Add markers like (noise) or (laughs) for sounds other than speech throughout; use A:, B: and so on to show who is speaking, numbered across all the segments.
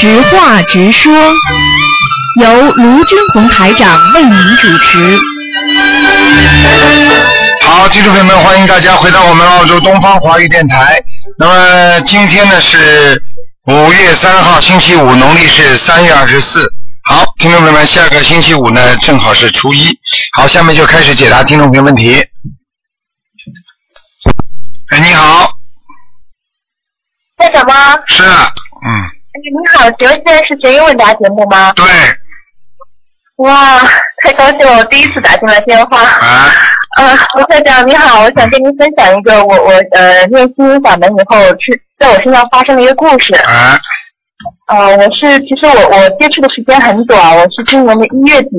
A: 直话直说，由卢军红台长为您主持。
B: 好，听众朋友们，欢迎大家回到我们澳洲东方华语电台。那么今天呢是五月三号，星期五，农历是三月二十四。好，听众朋友们，下个星期五呢正好是初一。好，下面就开始解答听众朋友问题。哎，你好，
C: 在什么？
B: 是，嗯，
C: 哎，你好，请问现在是学英问答节目吗？
B: 对，
C: 哇，太高兴了，我第一次打进来电话。
B: 啊，(laughs)
C: 呃，卢校长你好，我想跟您分享一个我我呃念心灵法门以后是在我身上发生的一个故事。
B: 啊，
C: 呃，我是其实我我接触的时间很短，我是今年的一月底，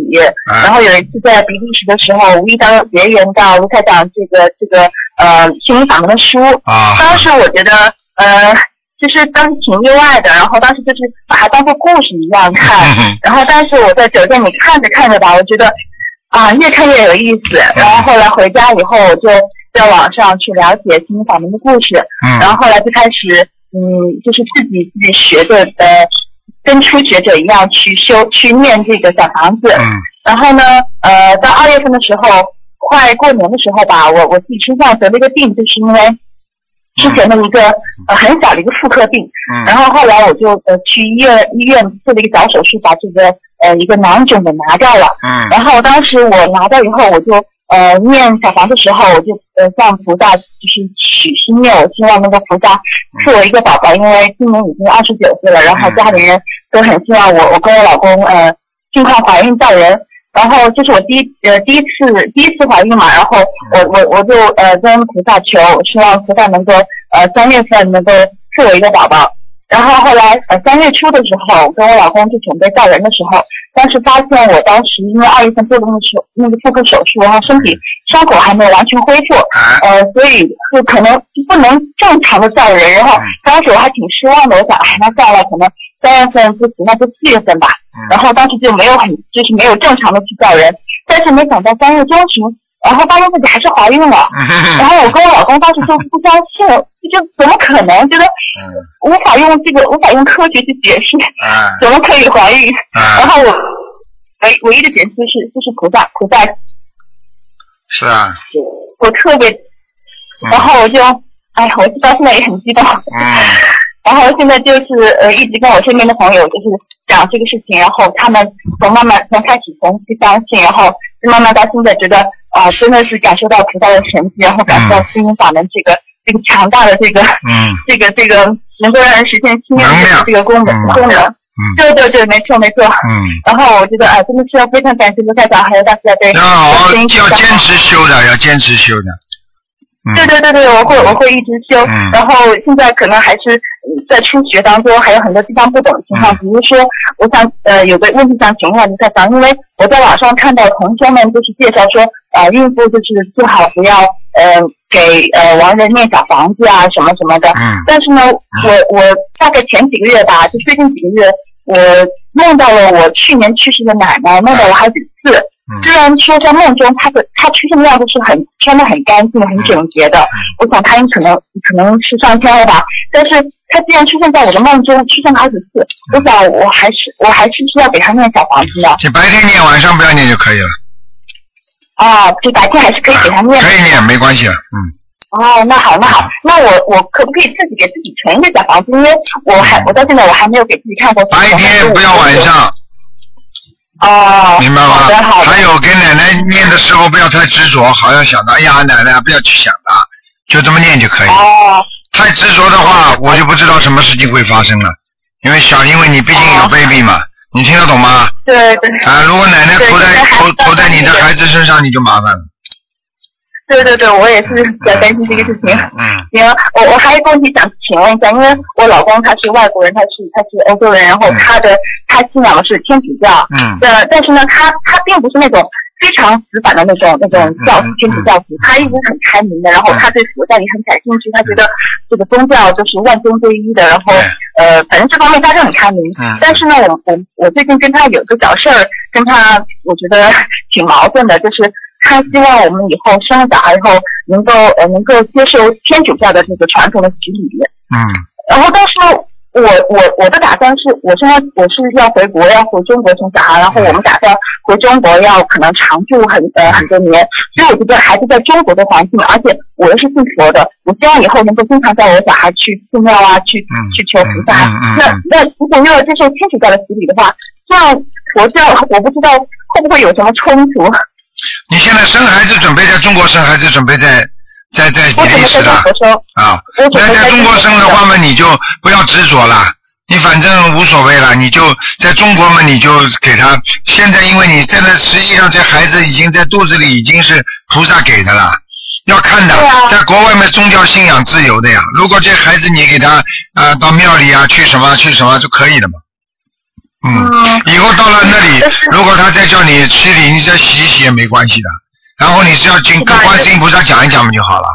C: 然后有一次在比利时的时候，无意当中结缘到卢台长这个这个呃心灵法门的书。
B: 啊，
C: 当时我觉得呃，就是当时挺意外的，然后当时就是把它当做故事一样看，然后但是我在酒店里看着看着吧，我觉得啊越看越有意思，然后后来回家以后我就在网上去了解心灵法门的故事，
B: 嗯，
C: 然后后来就开始嗯，就是自己自己学的呃，跟初学者一样去修去念这个小房子，
B: 嗯，
C: 然后呢，呃，到二月份的时候，快过年的时候吧，我我自己身上得了一个病，就是因为之前的一个呃很小的一个妇科病，
B: 嗯，
C: 然后后来我就呃去医院医院做了一个小手术，把这个呃一个囊肿给拿掉了。
B: 嗯，
C: 然后当时我拿掉以后，我就呃念小房的时候，我就呃向菩萨就是许心愿，我希望那个菩萨赐我一个宝宝，因为今年已经二十九岁了，然后家里人都很希望我我跟我老公呃尽快怀孕造人。然后这是我第一呃第一次第一次怀孕嘛，然后我我我就呃跟菩萨求，希望菩萨能够呃三月份能够赐我一个宝宝。然后后来呃三月初的时候，跟我老公就准备造人的时候，当时发现我当时因为二月份做的那个手那个妇科手术，然后身体伤口还没有完全恢复，
B: 啊，
C: 呃，所以就可能不能正常的造人。然后当时我还挺失望的，我想，哎，那算了，可能三月份不行，那就四月份吧。然后当时就没有很就是没有正常的去造人，但是没想到三月中旬，然后发现自己还是怀孕了。(laughs) 然后我跟我老公当时就不相信，就怎么可能？觉得
B: 嗯，
C: 无法用这个无法用科学去解释，
B: 啊，
C: 怎么可以怀孕？然
B: 啊，
C: 后我唯唯一的解释是就是菩萨菩萨，
B: 是啊，
C: 我特别，
B: 嗯
C: 然后我就哎，我到现在也很激动。
B: 嗯，(laughs)
C: 然后现在就是呃，一直跟我身边的朋友就是讲这个事情，然后他们从慢慢从开始从不相信，然后慢慢到现在觉得啊、真的是感受到菩萨的神迹，然后感受到心灵法门这个这个强大的这个
B: 嗯，(laughs)
C: 这个这个能够让人实现心愿的这个功能
B: 嗯。
C: 功能。
B: 嗯，
C: 对对对，没错没错。
B: 嗯，
C: 然后我觉得啊、真的是要非常感谢卢台长还有大家对
B: 要好好
C: 观世音菩萨
B: 要坚持修的，要坚持修的。嗯，
C: 对对对对，我会我会一直修，
B: 嗯。
C: 然后现在可能还是嗯在初学当中，还有很多地方不懂的情况，
B: 嗯
C: 比如说，我想呃有个问题想请问卢台长，因为我在网上看到同学们就是介绍说，呃孕妇就是最好不要呃给呃亡人念小房子啊什么什么的，
B: 嗯
C: 但是呢，我我大概前几个月吧，就最近几个月，我梦到了我去年去世的奶奶，梦到了好几次。
B: 嗯
C: 虽然说在梦中他的他出现的样子是很穿的很干净、很整洁的，我想他可能可能是上天了吧。但是他既然出现在我的梦中，出现了二十次，我想我还是我还是需要给他念小房子的
B: 你白天念，晚上不要念就可以了。
C: 啊，就白天还是可以给他念的。
B: 可以念，没关系的。嗯，
C: 哦，那好，那好，那我我可不可以自己给自己存一个小房子？因为我还我到现在我还没有给自己看过。
B: 白天不要晚。上，
C: 哦，
B: 明白吗
C: 好的，好？的。
B: 还有给奶奶念的时候不要太执着，好像想到哎呀奶奶不要去想它，就这么念就可以。
C: 哦，
B: 太执着的话，我就不知道什么事情会发生了。因为小，因为你毕竟有
C: 哦
B: baby 嘛，你听得懂吗？
C: 对对
B: 啊，如果奶奶投在投投在你的孩子身上，你就麻烦了。
C: 对对对，我也是比较担心这个事情。
B: 嗯。
C: 行，我我还有一个问题想请问一下，因为我老公他是外国人，他是他是欧洲人，然后
B: 嗯。
C: 他的他信仰的是天主教，
B: 嗯。
C: 呃，但是呢，他他并不是那种非常死板的那种那种教天主教徒，他一直很开明的，然后
B: 嗯。
C: 他对佛教也很感兴趣，他觉得这个宗教就是万宗归一的，然后呃，反正这方面他就很开明。
B: 嗯。
C: 但是呢，我我我最近跟他有个小事儿，跟他我觉得挺矛盾的，就是他希望我们以后生了小孩以后能够呃能够接受天主教的这个传统的洗礼。
B: 嗯
C: 然后但是我我我的打算是，我现在我是要回国，要回中国生小孩，然后我们打算回中国要可能常住很呃很多年，所以我觉得孩子在中国的环境，而且我又是信佛的，我希望以后能够经常带我的小孩去寺庙啊，去、
B: 嗯
C: 去求菩萨。那那如果又要接受天主教的洗礼的话，这样佛教我不知道会不会有什么冲突？
B: 你现在生孩子准备在中国生，还是准备在在在比利时的？啊，
C: 我准备
B: 那在中国生的话嘛，你就不要执着了，你反正无所谓了，你就在中国嘛，你就给他。现在因为你现在实际上这孩子已经在肚子里已经是菩萨给的了，要看的
C: 啊，
B: 在国外嘛，宗教信仰自由的呀。如果这孩子你给他啊、到庙里啊去什么去什么就可以了嘛。嗯，
C: 嗯
B: 以后到了那里，如果他再叫你洗礼，你再洗一洗也没关系的。然后你只要跟
C: 跟
B: 观世音菩萨讲一讲嘛就好了。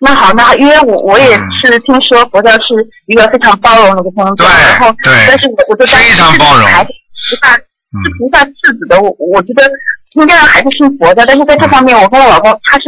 C: 那好，那因为我我也
B: 嗯。
C: 是听说佛教是一个非常包容的一个宗教，
B: 对
C: 然后
B: 对。
C: 但是我我就
B: 非常包容。
C: 孩子菩萨
B: 嗯。
C: 是菩萨赐子的，我我觉得应该让孩子信佛的，但是在这方面，我跟我老公他是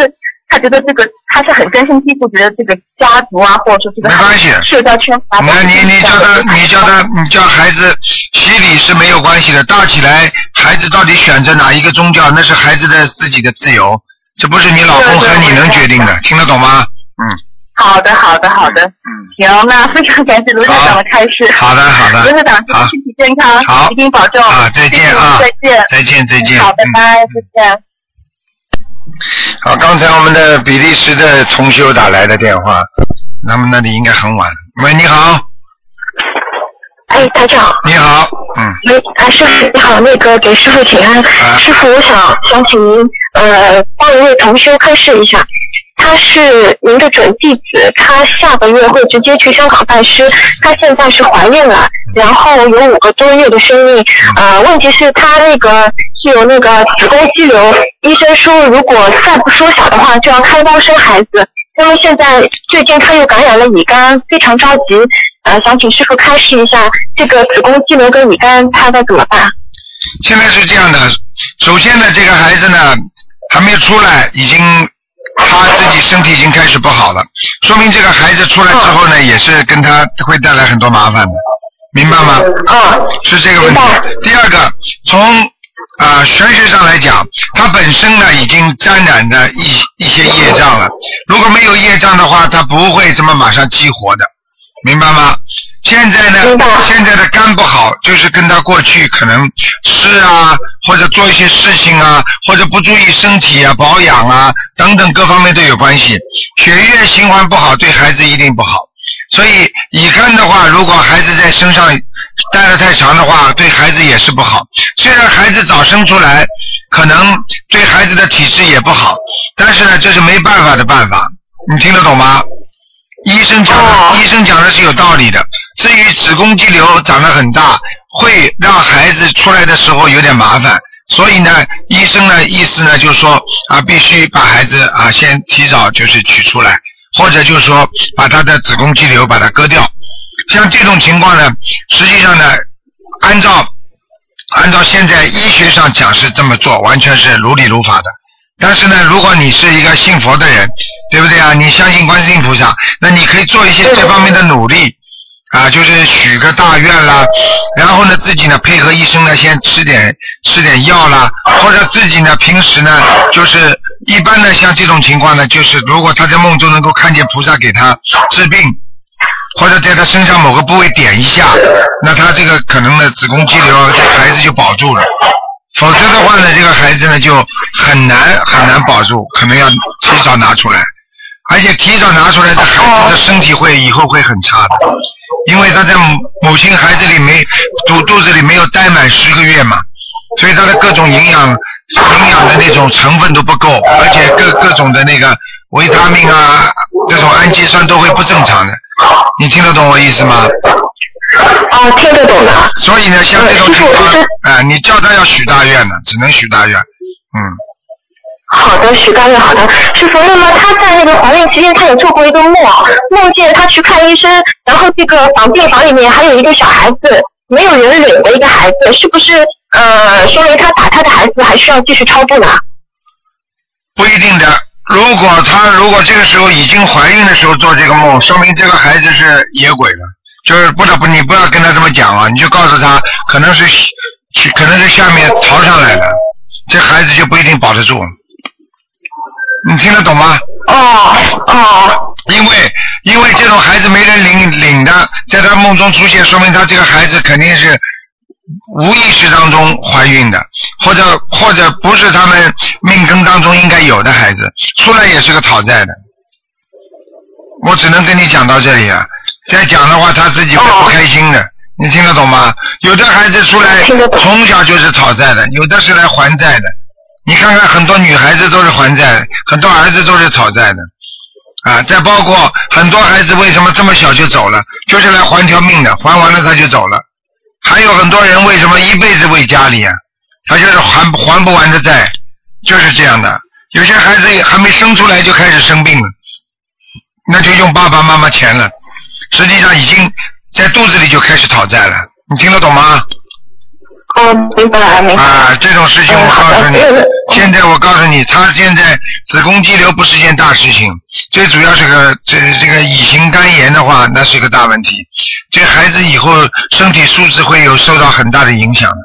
C: 他觉得这个他是很根深蒂固，觉得这个家族啊，或者说这个
B: 没关系。
C: 社交圈啊，
B: 那你你叫他，你叫他，你叫孩子洗礼是没有关系的。大起来，孩子到底选择哪一个宗教，那是孩子的自己的自由，这不是你老公和你能决定的，听得懂吗？嗯。
C: 好的好的好的，
B: 嗯，
C: 行，那非常感谢卢校长的开示，
B: 好。的好的。
C: 卢校长身体健康，
B: 好。
C: 一定保重，
B: 啊再见啊。
C: 再见，
B: 再见再见。
C: 好，拜
B: 嗯。
C: 拜，再见。
B: 好，刚才我们的比利时的同修打来的电话，那么那里应该很晚。喂，你好，
D: 哎，台长，
B: 你好，嗯，
D: 喂，啊，师傅你好，那个给师傅请安。
B: 啊
D: 师傅，我想想请您呃帮一位同修开示一下，他是您的准弟子，他下个月会直接去香港拜师，他现在是怀孕了，然后有五个多月的生命，呃，问题是他那个是有那个子宫肌瘤，医生说如果再不缩小的话就要开刀生孩子。因为现在最近他又感染了乙肝，非常着急，呃，想请师傅开示一下这个子宫肌瘤跟乙肝他该怎么办？
B: 现在是这样的，首先呢，这个孩子呢还没出来，已经他自己身体已经开始不好了，说明这个孩子出来之后呢，也是跟他会带来很多麻烦的，明白吗？
D: 啊，
B: 是这个问题。第二个，从啊、玄学上来讲，他本身呢已经沾染着一一些业障了。如果没有业障的话，他不会这么马上激活的，明白吗？现在呢，现在的肝不好，就是跟他过去可能吃啊，或者做一些事情啊，或者不注意身体啊、保养啊等等各方面都有关系。血液循环不好，对孩子一定不好。所以乙肝的话，如果孩子在身上待得太长的话，对孩子也是不好。虽然孩子早生出来，可能对孩子的体质也不好，但是呢，这是没办法的办法。你听得懂吗？医生讲医生讲的是有道理的。至于子宫肌瘤长得很大，会让孩子出来的时候有点麻烦，所以呢，医生呢意思呢就是说啊，必须把孩子啊先提早就是取出来，或者就是说把他的子宫肌瘤把它割掉。像这种情况呢，实际上呢，按照按照现在医学上讲是这么做，完全是如理如法的。但是呢，如果你是一个信佛的人，对不对啊？你相信观世音菩萨，那你可以做一些这方面的努力啊，就是许个大愿啦，然后呢，自己呢配合医生呢，先吃点吃点药啦，或者自己呢平时呢，就是一般的像这种情况呢，就是如果他在梦中能够看见菩萨给他治病，或者在他身上某个部位点一下，那他这个可能的子宫肌瘤，这孩子就保住了。否则的话呢，这个孩子呢就很难很难保住，可能要提早拿出来，而且提早拿出来，的孩子的身体会以后会很差的，因为他在母母亲孩子里没肚肚子里没有待满十个月嘛，所以他的各种营养营养的那种成分都不够，而且各各种的那个维他命啊，这种氨基酸都会不正常的，你听得懂我意思吗？
D: 哦，听得懂的。
B: 所以呢，像这种情况
D: 呃师傅，
B: 哎、你叫他要许大愿呢，只能许大愿。嗯，
D: 好的，许大愿好的。师傅，那么她在那个怀孕期间，她也做过一个梦，梦见她去看医生，然后这个房病房里面还有一个小孩子，没有人领的一个孩子，是不是呃说明她打胎的孩子还需要继续超度呢？
B: 如果她如果这个时候已经怀孕的时候做这个梦，说明这个孩子是野鬼了。就是不得不你不要跟他这么讲啊，你就告诉他可能是可能是下面逃上来的，这孩子就不一定保得住。你听得懂吗？
D: 哦哦，
B: 因为因为这种孩子没人领领的，在他梦中出现，说明他这个孩子肯定是无意识当中怀孕的，或者或者不是他们命根当中应该有的孩子，出来也是个讨债的。我只能跟你讲到这里啊，再讲的话他自己会不开心的，你听得懂吗？有的孩子出来从小就是讨债的，有的是来还债的。你看看很多女孩子都是还债，很多儿子都是讨债的，啊，再包括很多孩子为什么这么小就走了，就是来还条命的，还完了他就走了。还有很多人为什么一辈子为家里啊？他就是还还不完的债，就是这样的。有些孩子还没生出来就开始生病了，那就用爸爸妈妈钱了，实际上已经在肚子里就开始讨债了。你听得懂吗？
D: 哦，明白了，明白了。
B: 啊，这种事情我告诉你现在我告诉你，他现在子宫肌瘤不是件大事情，最主要是个这这个乙型肝炎的话，那是一个大问题。这孩子以后身体素质会有受到很大的影响的。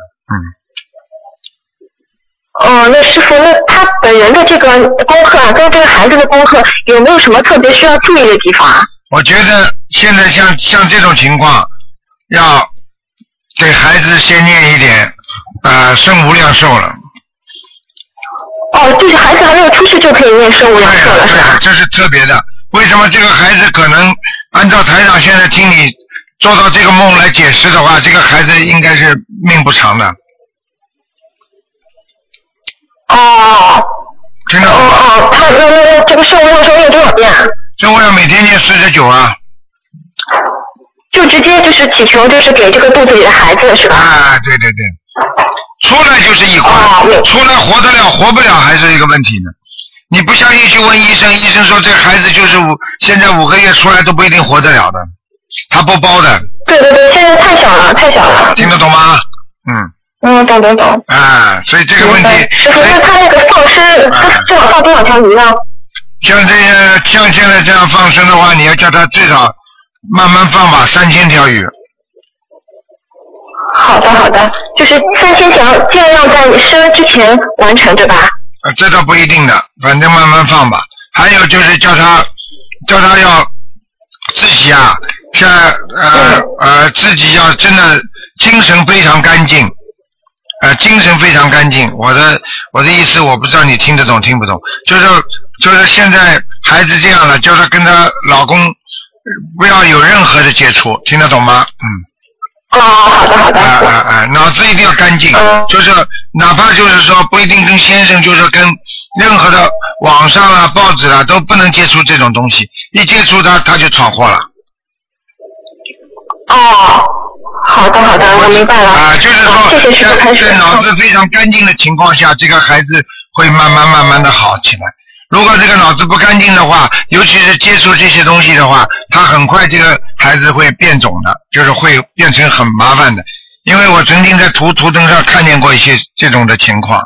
B: 嗯，
D: 哦，那师傅，那他本人的这个功课啊，跟这个孩子的功课有没有什么特别需要注意的地方啊？
B: 我觉得现在像像这种情况，要给孩子先念一点呃圣无量寿了。
D: 哦，就是孩子还没有出世就可以念圣无量寿了，是吧？
B: 呀对呀，这是特别的。为什么这个孩子可能按照台长现在听你做到这个梦来解释的话，这个孩子应该是命不长的，
D: 哦哦
B: 听得懂吗？
D: 哦，他那这个圣无量寿念多少遍啊？
B: 这我要每天念四十九啊！
D: 就直接就是祈求，就是给这个肚子里的孩子是吧？
B: 啊，对对对，出来就是一块，
D: 哦
B: 出来活得了活不了还是一个问题呢。你不相信去问医生，医生说这孩子就是五现在五个月出来都不一定活得了的，他不包的，
D: 对对对，现在太小了，太小了。
B: 听得懂吗？嗯，
D: 嗯，懂懂懂。
B: 啊，所以这个问题，
D: 白。师傅，
B: 哎
D: 那他那个放生，他最好放多少条鱼呢？
B: 像这些像现在这样放生的话，你要叫他最少慢慢放吧，三千条鱼。
D: 好的好的，就是三千条，尽量在生之前完成，对吧？
B: 啊，这倒不一定的，反正慢慢放吧。还有就是叫他，叫他要自己啊，像呃呃自己要真的精神非常干净，呃精神非常干净。我的我的意思我不知道你听得懂听不懂，就是就是现在孩子这样了，叫他跟他老公不要有任何的接触，听得懂吗？嗯。
D: 哦，好的好的。
B: 啊啊啊！脑子一定要干净，
D: 嗯
B: 就是哪怕就是说不一定跟先生，就是跟任何的网上啊、报纸啊都不能接触这种东西，一接触他他就闯祸了。
D: 哦，好的好的，我明白了。
B: 啊，就是
D: 好谢谢
B: 说在脑子非常干净的情况下，这个孩子会慢慢慢慢的好起来。如果这个脑子不干净的话，尤其是接触这些东西的话，他很快这个孩子会变种的，就是会变成很麻烦的。因为我曾经在图图腾上看见过一些这种的情况，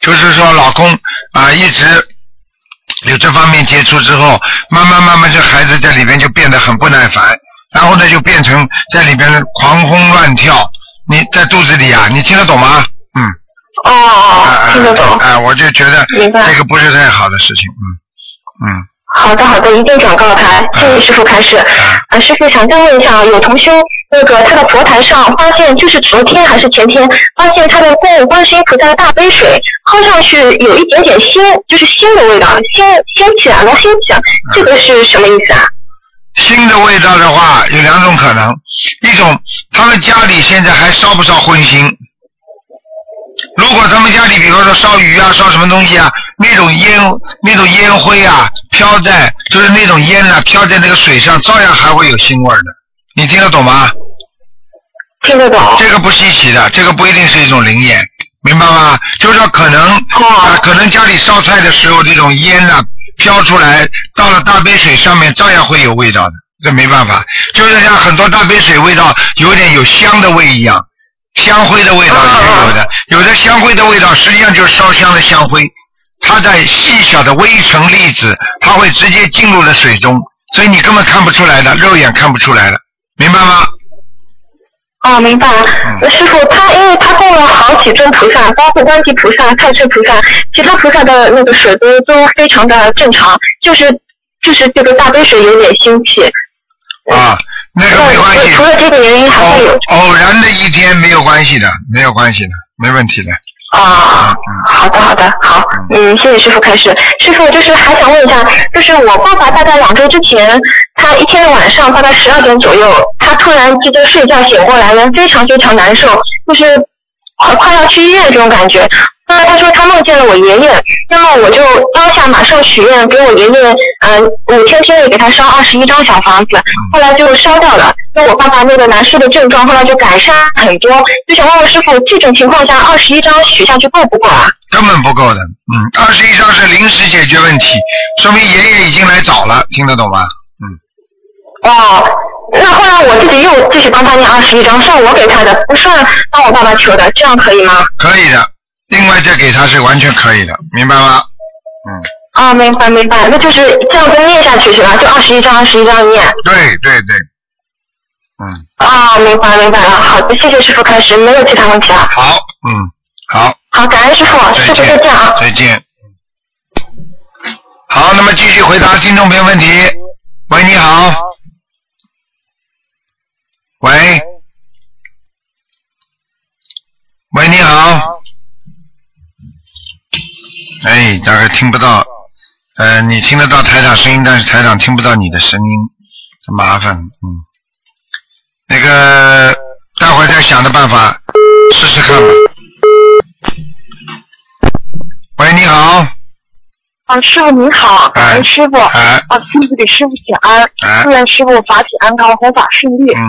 B: 就是说老公啊一直有这方面接触之后，慢慢慢慢这孩子在里边就变得很不耐烦，然后呢就变成在里边狂轰乱跳。你在肚子里啊，你听得懂吗？嗯。
D: 哦哦，听得懂。
B: 哎、我就觉得
D: 明白
B: 这个不是太好的事情，嗯嗯。
D: 好的好的，一定转告他。谢谢师傅开始。啊，师傅想再问一下，有同修那个他的佛台上发现，就是昨天还是前天，发现他的供观世音菩萨的大杯水喝上去有一点点腥，就是腥的味道，腥腥起来了，腥起来，这个是什么意思啊？
B: 腥的味道的话有两种可能，一种他们家里现在还烧不烧荤腥？如果他们家里比如说烧鱼啊、烧什么东西啊，那种烟那种烟灰啊飘在，就是那种烟啊飘在那个水上，照样还会有腥味儿的。你听得懂吗？
D: 听得懂。
B: 这个不稀奇的，这个不一定是一种灵验，明白吗？就是说可能啊、可能家里烧菜的时候，这种烟呢、飘出来，到了大杯水上面，照样会有味道的，这没办法。就是像很多大杯水味道有点有香的味一样，香灰的味道也有的，有的香灰的味道实际上就是烧香的香灰，它在细小的微尘粒子，它会直接进入了水中，所以你根本看不出来的，肉眼看不出来的，明白吗？
D: 哦，明白了。
B: 嗯
D: 师傅，他因为他供了好几尊菩萨，包括观世菩萨、太岁菩萨，其他菩萨的那个水都都非常的正常，就是就是这个大杯水有点腥气。
B: 啊，那个没关系
D: 除，了这个原因，还会有
B: 偶偶然的一天没有关系的，没有关系的，没问题的。
D: 啊，好的好的好，嗯，谢谢师傅开始。师傅就是还想问一下，就是我爸爸大概两周之前，他一天晚上大概十二点左右，他突然之间睡觉醒过来，人非常非常难受，就是快快要去医院这种感觉。后来他说他梦见了我爷爷，那么我就当下马上许愿给我爷爷，嗯、五天之内给他烧二十一张小房子，后来就烧掉了。那我爸爸那个难受的症状后来就改善很多，就想问问师傅，这种情况下二十一张许下去够不够啊？
B: 根本不够的，嗯，二十一张是临时解决问题，说明爷爷已经来找了，听得懂吗？
D: 嗯哦，那后来我自己又继续帮他念二十一张，算我给他的，不算帮我爸爸求的，这样可以吗？
B: 可以的，另外再给他是完全可以的，明白吗？嗯，
D: 啊，明白明白，那就是这样再念下去是吧？就二十一章二十一张念。
B: 对对对，嗯，
D: 啊，明白明白了，好的，谢谢师傅开始，没有其他问题了。
B: 好，嗯，好，
D: 好，感恩师傅，
B: 再
D: 师傅再
B: 见
D: 见啊。
B: 再见。好，那么继续回答听众朋友问题。喂，你好。喂。喂，你好。哎，大概听不到，呃，你听得到台长声音，但是台长听不到你的声音，很麻烦，嗯。那个，待会儿再想的办法试试看吧。喂，你好，
C: 啊，师傅您好，感恩师傅。
B: 哎
C: 啊，亲自给师傅请安，
B: 哎
C: 祝愿师傅法体安康，弘法顺利。
B: 嗯，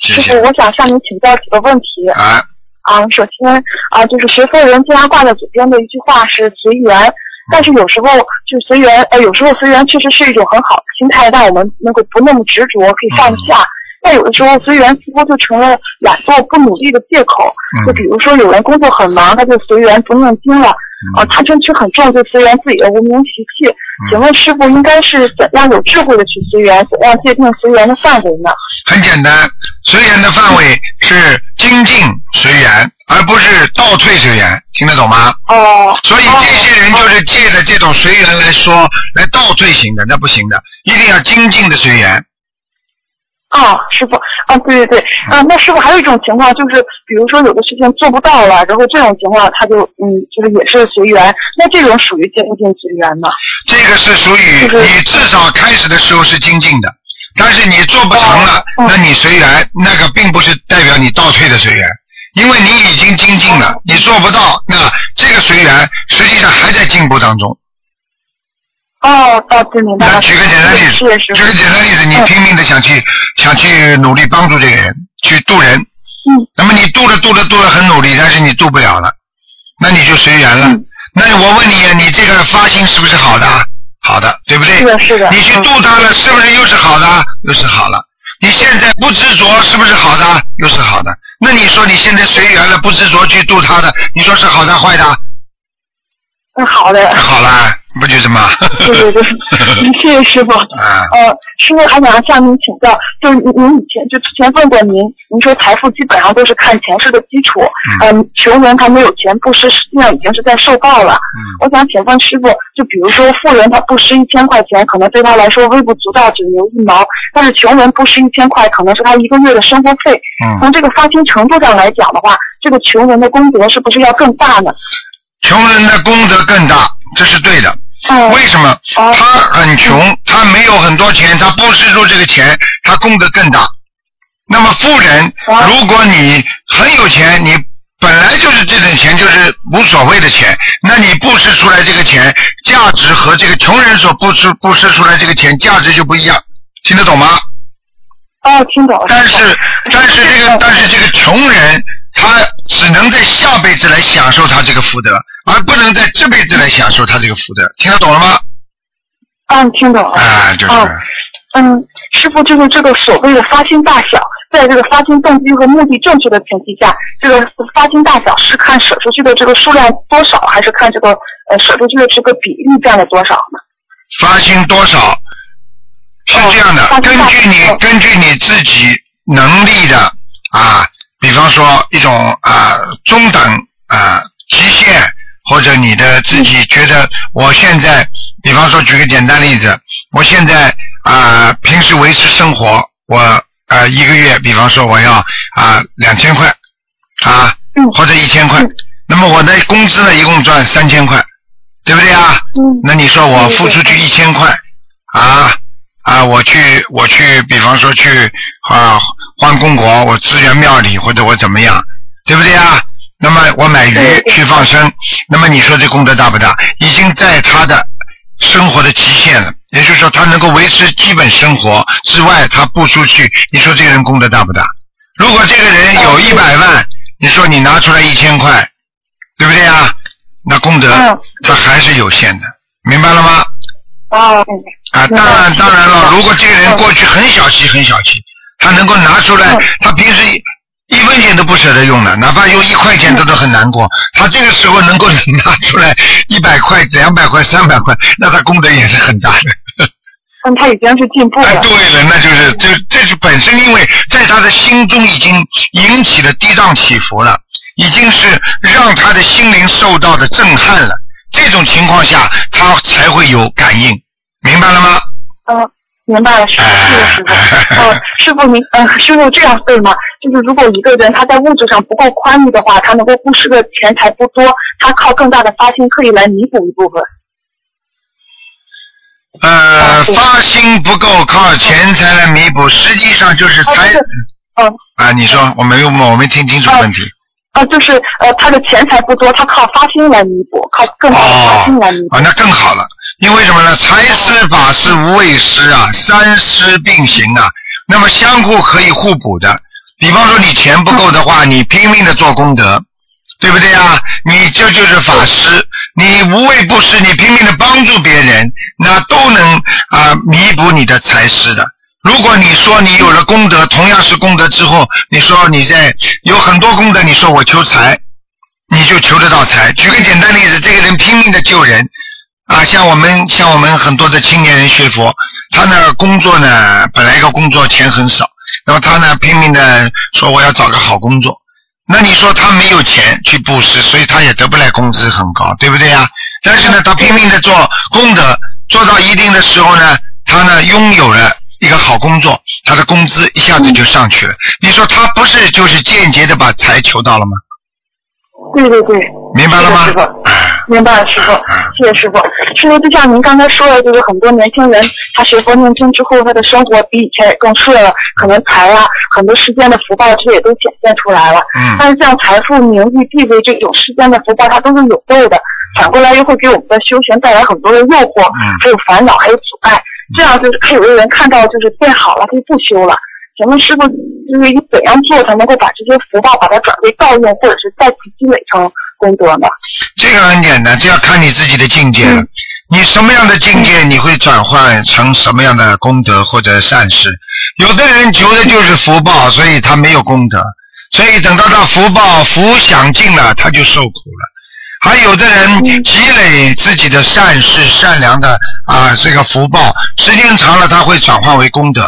B: 谢
C: 师傅，，我想向您请教几个问题。
B: 哎，
C: 啊，首先啊，就是学佛人经常挂在嘴边的一句话是随缘，但是有时候就随缘，呃，有时候随缘确实是一种很好的心态，让我们能够不那么执着，可以放下。但有的时候随缘似乎就成了懒惰不努力的借口。就比如说有人工作很忙，他就随缘不念经了，啊，贪嗔痴很重，就随缘自己的无名习气。请问师傅应该是怎样有智慧的去随缘，怎样界定随缘的范围呢？
B: 很简单，随缘的范围是精进随缘，而不是倒退随缘，听得懂吗？
C: 哦，
B: 所以这些人就是借着这种随缘来说，来倒退型的，那不行的，一定要精进的随缘。
C: 啊，师傅，啊，对对对，啊，那师傅还有一种情况就是，比如说有的事情做不到了，然后这种情况他就嗯，就是也是随缘，那这种属于精不精随缘呢？
B: 这个是属于
C: 就是
B: 你至少开始的时候是精进的，但是你做不成了，
C: 哦
B: 那你随缘，那个并不是代表你倒退的随缘，因为你已经精进了，你做不到，那这个随缘实际上还在进步当中。
C: 哦，哦，对，明白了。
B: 那举个简单例子，举个简单例子，你
C: 嗯
B: 拼命的想去想去努力帮助这个人，去渡人，
C: 嗯，
B: 那么你渡了渡了渡了很努力，但是你渡不了了，那你就随缘了。
C: 嗯
B: 那我问你，你这个发心是不是好的？好的，对不对？
C: 是的是的
B: 你去
C: 嗯
B: 渡他了，是不是又是好的？又是好了。你现在不执着，是不是好的？又是好的。那你说你现在随缘了，不执着去渡他的，你说是好的坏的？
C: 嗯，好的，
B: 好了，不就这么？
C: 对对对，嗯 (laughs) 谢谢师傅。
B: 啊，
C: 呃，师傅还想向您请教，就是您您以前就之前问过您，您说财富基本上都是看前世的基础，嗯、穷人他没有钱布施，实际上已经是在受报了。
B: 嗯
C: 我想请问师傅，就比如说富人他布施一千块钱，可能对他来说微不足道，九牛一毛；但是穷人布施一千块，可能是他一个月的生活费。
B: 嗯。
C: 从这个发心程度上来讲的话，这个穷人的功德是不是要更大呢？
B: 穷人的功德更大，这是对的。
C: 嗯，
B: 为什么？
C: 哦
B: 他很穷，他没有很多钱，他布施出这个钱，他功德更大。那么富人，
C: 哦
B: 如果你很有钱，你本来就是这点钱就是无所谓的钱，那你布施出来这个钱价值和这个穷人所布施布施出来这个钱价值就不一样，听得懂吗？
C: 哦，听懂了。
B: 但是但是这个 (laughs)
C: 嗯
B: 但是这个穷人，他只能在下辈子来享受他这个福德，而不能在这辈子来享受他这个福德，听得懂了吗？
C: 嗯，听懂了。
B: 啊，就是。
C: 嗯，师傅，就是这个所谓的发心大小，在这个发心动机和目的正确的前提下，这个发心大小是看舍出去的这个数量多少，还是看这个呃舍出去的这个比例占了多少呢？
B: 发心多少是这样的
C: 哦，
B: 根据你
C: 哦
B: 根据你自己能力的啊，比方说一种啊中等啊极限，或者你的自己觉得我现在，比方说举个简单例子，我现在啊平时维持生活，我啊一个月，比方说我要啊两千块啊
C: 嗯。
B: 或者一千块，那么我的工资呢一共赚三千块，对不对啊？
C: 嗯。
B: 那你说我付出去一千块啊啊，我去我去，比方说去啊换公国，我支援庙里或者我怎么样，对不对啊？那么我买鱼去放生，那么你说这功德大不大？已经在他的生活的极限了，也就是说他能够维持基本生活之外，他不出去，你说这个人功德大不大？如果这个人有一百万，你说你拿出来一千块，对不对啊？那功德他还是有限的，明白了吗？
C: 哦，
B: 啊，当然当然了，如果这个人
C: 嗯
B: 过去很小气很小气，他能够拿出来
C: 嗯，
B: 他平时一分钱都不舍得用的，哪怕用一块钱他都很难过。他这个时候能够 (laughs) 拿出来一百块、两百块、三百块，那他功德也是很大的。(laughs)
C: 但他已经是进步
B: 哎，
C: 了。
B: 对了，那就是这这是本身因为在他的心中已经引起了跌宕起伏了，已经是让他的心灵受到的震撼了。这种情况下，他才会有感应，明白了吗？
C: 嗯，明白了，师傅，谢谢师傅。呃，师傅您，呃，师傅这样对吗？就是如果一个人他在物质上不够宽裕的话，他能够布施的钱财不多，他靠更大的发心可以来弥补一部分。
B: 呃，发心不够，靠钱财来弥补，实际上就是财
C: 嗯
B: 啊。你说，我没有，我没听清楚问题。
C: 啊，就是呃，他的钱财不多，他靠发心来弥补，靠更大的发心来弥补。
B: 哦，那更好了，因为什么呢？财施法施无畏施啊，三施并行啊，那么相互可以互补的。比方说你钱不够的话，你拼命的做功德，对不对啊？你这就是法师，你无畏不施，你拼命的帮助别人，那都能啊、弥补你的财施的。如果你说你有了功德，同样是功德之后，你说你在有很多功德，你说我求财，你就求得到财。举个简单例子，这个人拼命的救人，啊，像我们像我们很多的青年人学佛，他呢工作呢本来一个工作钱很少，那么他呢拼命的说我要找个好工作，那你说他没有钱去布施，所以他也得不来工资很高，对不对呀？但是呢，他拼命的做功德，做到一定的时候呢，他呢拥有了一个好工作，他的工资一下子就上去了。你说他不是就是间接的把财求到了吗？
C: 对对对，
B: 明白了吗
C: 明白了，师傅，
B: 啊
C: 谢谢师傅。师傅，就像您刚才说的，就是很多年轻人他学佛念经之后，他的生活比以前也更顺了，可能财啊，很多世间的福报这也都显现出来了。
B: 嗯
C: 但是像财富、名誉、地位这种世间的福报，它都是有漏的，反过来又会给我们的修行带来很多的诱惑，
B: 嗯
C: 还有烦恼，还有阻碍。这样就是可有的人看到就是变好了，他就不修了。请问师傅，就是你怎样做才能够把这些福报把它转为道用，或者是再次积累成功德呢？
B: 这个很简单，这要看你自己的境界了。
C: 嗯
B: 你什么样的境界，你会转换成什么样的功德或者善事。有的人求的就是福报，所以他没有功德，所以等到他福报福享尽了，他就受苦了。还有的人
C: 嗯
B: 积累自己的善事、善良的啊这个福报，时间长了，他会转化为功德。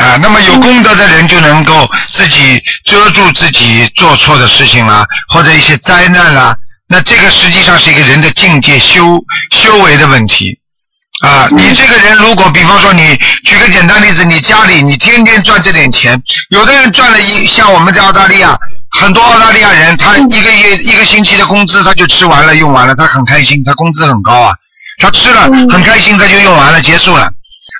B: 啊，那么有功德的人就能够自己遮住自己做错的事情啦，或者一些灾难啦。那这个实际上是一个人的境界修修为的问题。啊，你这个人如果比方说你举个简单例子，你家里你天天赚这点钱，有的人赚了一像我们在澳大利亚，很多澳大利亚人他一个月一个星期的工资他就吃完了用完了，他很开心，他工资很高啊，他吃了
C: 嗯
B: 很开心，他就用完了结束了。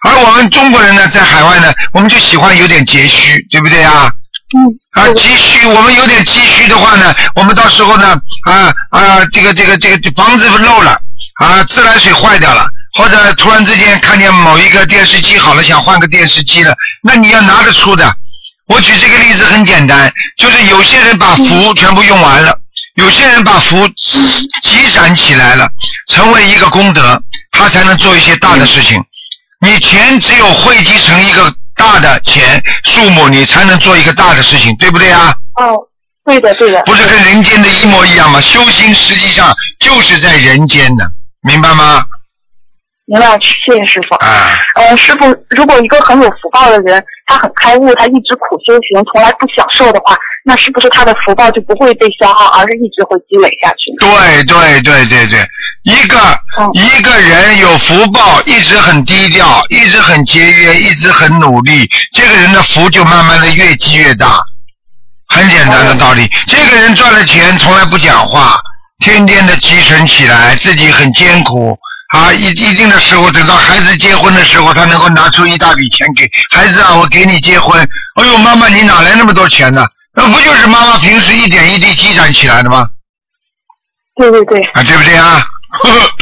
B: 而我们中国人呢，在海外呢，我们就喜欢有点节虚，对不对啊？
C: 嗯，
B: 啊，积蓄，我们有点积蓄的话呢，我们到时候呢，啊啊，这个这个这个房子漏了，啊，自来水坏掉了，或者突然之间看见某一个电视机好了，想换个电视机了，那你要拿得出的。我举这个例子很简单，就是有些人把福全部用完了，有些人把福积攒起来了，成为一个功德，他才能做一些大的事情。你钱只有汇集成一个大的钱数目，你才能做一个大的事情，对不对啊？
C: 哦，对的对的。
B: 不是跟人间的一模一样吗？修行实际上就是在人间的，明白吗？
C: 明白，谢谢师傅。
B: 啊，
C: 呃，师傅，如果一个很有福报的人，他很开悟，他一直苦修行，从来不享受的话，那是不是他的福报就不会被消耗，而是一直会积累下去？
B: 对对对对对，一个、
C: 嗯
B: 一个人有福报，一直很低调，一直很节约，一直很努力，这个人的福就慢慢的越积越大。很简单的道理，这个人赚了钱从来不讲话，天天的积存起来，自己很艰苦啊，一一定的时候，等到孩子结婚的时候，他能够拿出一大笔钱给孩子啊，我给你结婚。哎呦，妈妈，你哪来那么多钱呢？那不就是妈妈平时一点一滴积攒起来的吗？
C: 对对对，
B: 啊，对不对啊？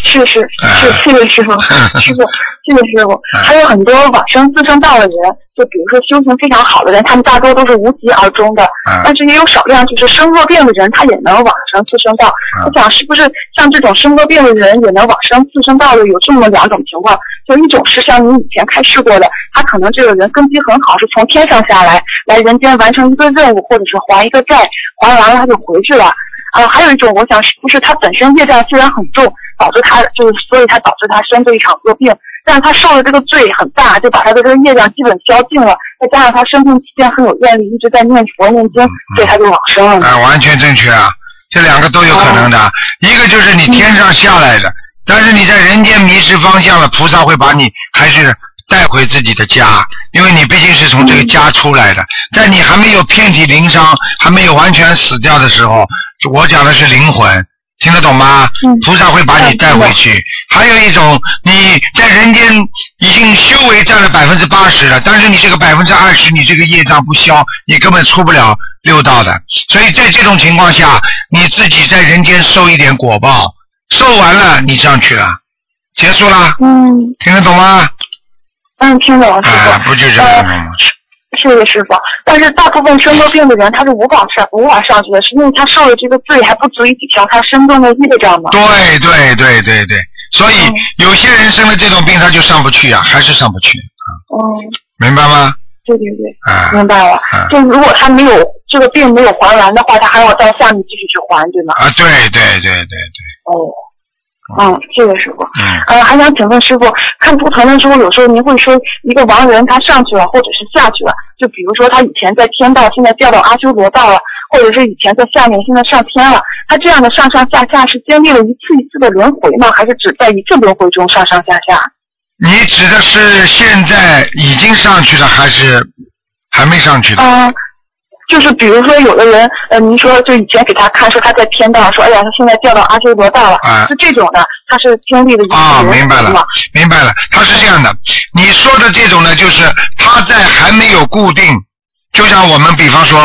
C: 是是
B: 哎
C: 是，谢谢 (laughs) 师傅，师傅，谢谢师傅。
B: 哎
C: 还有很多往生自生道的人，就比如说修行非常好的人，他们大多都是无疾而终的，
B: 啊
C: 但是也有少量就是生恶病的人，他也能往生自生道。
B: 啊
C: 我想是不是像这种生恶病的人也能往生自生道的，有这么两种情况？就一种是像你以前开示过的，他可能这个人根基很好，是从天上下来，来人间完成一个任务，或者是还一个债，还完了他就回去了。呃，还有一种，我想是不是他本身业障虽然很重，导致他就是，所以他导致他生这一场恶病，但是他受的这个罪很大，就把他的这个业障基本消尽了，再加上他生病期间很有愿力，一直在念佛念经，所以他就往生了。
B: 啊，完全正确啊，这两个都有可能的。一个就是你天上下来的，但是你在人间迷失方向了，菩萨会把你还是带回自己的家，因为你毕竟是从这个家出来的。在你还没有遍体鳞伤、还没有完全死掉的时候，我讲的是灵魂，听得懂吗？
C: 嗯
B: 菩萨会把你带回去。还有一种，你在人间已经修为占了百分之八十了，但是你这个百分之二十，你这个业障不消，你根本出不了六道的。所以在这种情况下，你自己在人间受一点果报，受完了你上去了，结束了，
C: 嗯
B: 听得懂吗？
C: 嗯，听懂了，
B: 啊，不就这样吗？
C: 谢谢师傅。但是大部分生过病的人，他是无法上无法上去的，是因为他受的这个罪还不足以抵消他身中的业障吗？
B: 对对对对对，所以
C: 嗯
B: 有些人生了这种病，他就上不去呀、还是上不去啊，
C: 嗯，
B: 明白吗？
C: 对对对。
B: 啊，
C: 明白了
B: 啊，
C: 就如果他没有这个病没有还完的话，他还要到下面继续去还，对吗？
B: 啊，对对对对对，
C: 哦，嗯，谢谢师傅。
B: 嗯。
C: 呃，还想请问师傅，看图腾的时候，有时候您会说一个亡人他上去了，或者是下去了，就比如说他以前在天道，现在掉到阿修罗道了，或者是以前在下面，现在上天了，他这样的上上下下是经历了一次一次的轮回吗？还是只在一次轮回中上上下下？
B: 你指的是现在已经上去了，还是还没上去的？
C: 嗯，就是比如说有的人，呃，您说就以前给他看说他在天道，说哎呀他现在调到阿修罗道了，
B: 啊
C: 是这种的，他是经历了一次
B: 啊，明白了？，明白了，他是这样的。你说的这种呢，就是他在还没有固定，就像我们比方说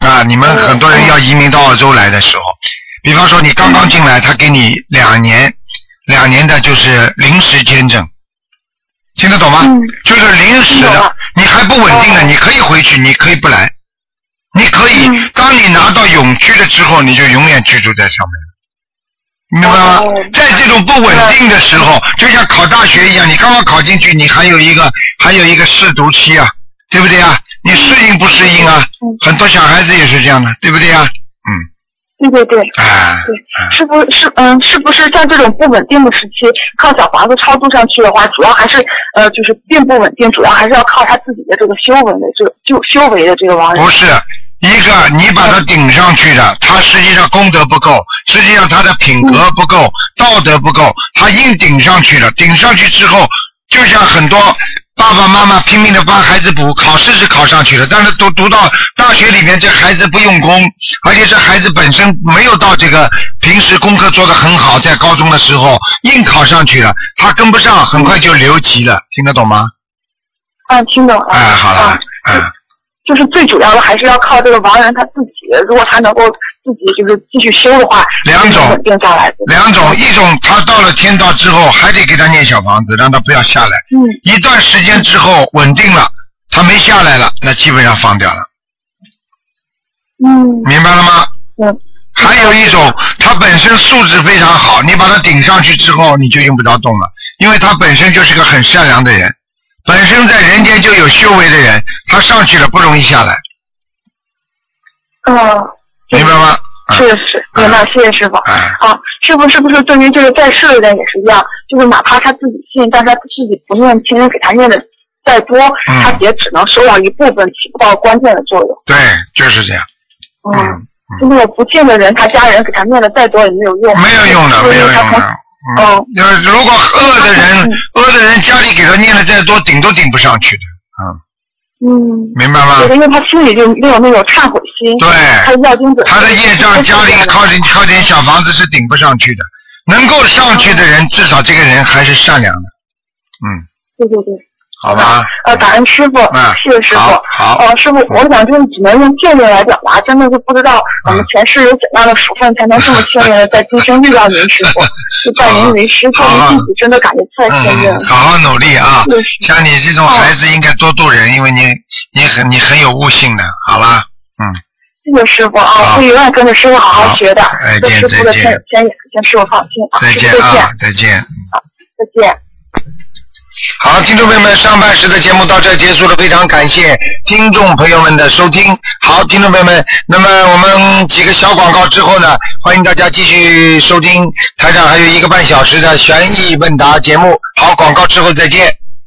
B: 啊，你们
C: 嗯
B: 很多人要移民到澳洲来的时候，比方说你刚刚进来，他给你两年，两年的就是临时签证，听得懂吗？
C: 嗯
B: 就是临时的你还不稳定的，
C: 哦
B: 你可以回去，你可以不来，你可以，
C: 嗯
B: 当你拿到永居了之后，你就永远居住在上面。明白吗
C: 哦？
B: 在这种不稳定的时候，就像考大学一样，你刚刚考进去，你还有一个还有一个试读期啊，对不对啊？你适应不适应啊？
C: 嗯
B: 很多小孩子也是这样的，对不对啊？
C: 嗯对对对。
B: 哎，
C: 对，是不是嗯，是不是像这种不稳定的时期，靠小房子超度上去的话，主要还是呃，就是并不稳定，主要还是要靠他自己的这个修为的这个就修为的这个亡人
B: 不。是一个你把他顶上去的，他实际上功德不够，实际上他的品格不够，道德不够，他硬顶上去了。顶上去之后，就像很多爸爸妈妈拼命的帮孩子补，考试是考上去了，但是读读到大学里面，这孩子不用功，而且这孩子本身没有到这个平时功课做得很好，在高中的时候硬考上去了，他跟不上，很快就留级了，听得懂吗？
C: 啊，听懂了。
B: 哎，好了。
C: 就是最主要的还是要靠这个亡人他自己，如果他能够自己就是继续修的话，
B: 两种
C: 稳定下来的。
B: 两种，一种他到了天道之后，还得给他念小房子，让他不要下来。
C: 嗯
B: 一段时间之后稳定了，他没下来了，那基本上放掉了，
C: 嗯
B: 明白了吗？
C: 嗯
B: 还有一种，他本身素质非常好，你把他顶上去之后，你就用不着动了，因为他本身就是个很善良的人，本身在人间就有修为的人，他上去了不容易下来，
C: 嗯，
B: 明白吗？啊
C: 是是，明白，谢谢师傅。
B: 啊，
C: 啊，师傅是不是对于这个在世的人也是一样？就是哪怕他自己信，但是他自己不念，亲人给他念的再多，
B: 嗯
C: 他也只能收到一部分，起不到关键的作用。
B: 对，就是这样。
C: 嗯，
B: 嗯，
C: 就那个不信的人，他家人给他念的再多也没有用。
B: 没有用的，没有用的。嗯
C: 哦，
B: 那如果饿的人
C: 嗯，
B: 恶的人家里给他念的再多，顶都顶不上去的。嗯，
C: 嗯，
B: 明白吗？
C: 对的，因为他心里就没有那种忏悔心。
B: 对
C: 他要金子。
B: 他的业障家里靠近靠近小房子是顶不上去的，能够上去的人，至少这个人还是善良的。嗯，
C: 对对对。
B: 好吧。
C: 呃，感恩师傅
B: 嗯，
C: 谢谢师傅。
B: 好好。
C: 呃，师傅，我想就是只能用见面来表达，真的是不知道我们前世有怎样的福分，才能这么幸运的在今生遇到您 (laughs) 师傅，就拜您为师，做您弟子，真的感觉太幸运了。
B: 嗯，。好好努力啊！像你这种孩子应该多度人，因为你你很你很有悟性的，好啦，嗯，
C: 谢谢师傅啊，
B: 好。
C: 会永远跟着师傅好好学的。再
B: 见
C: 师傅的牵
B: 再见。
C: 牵引，跟师傅放心。啊，
B: 再见
C: 师傅再见。
B: 好，，再见。好，听众朋友们，上半时的节目到这结束了，非常感谢听众朋友们的收听。好，听众朋友们，那么我们几个小广告之后呢，欢迎大家继续收听台上还有一个半小时的悬疑问答节目。好，广告之后再见。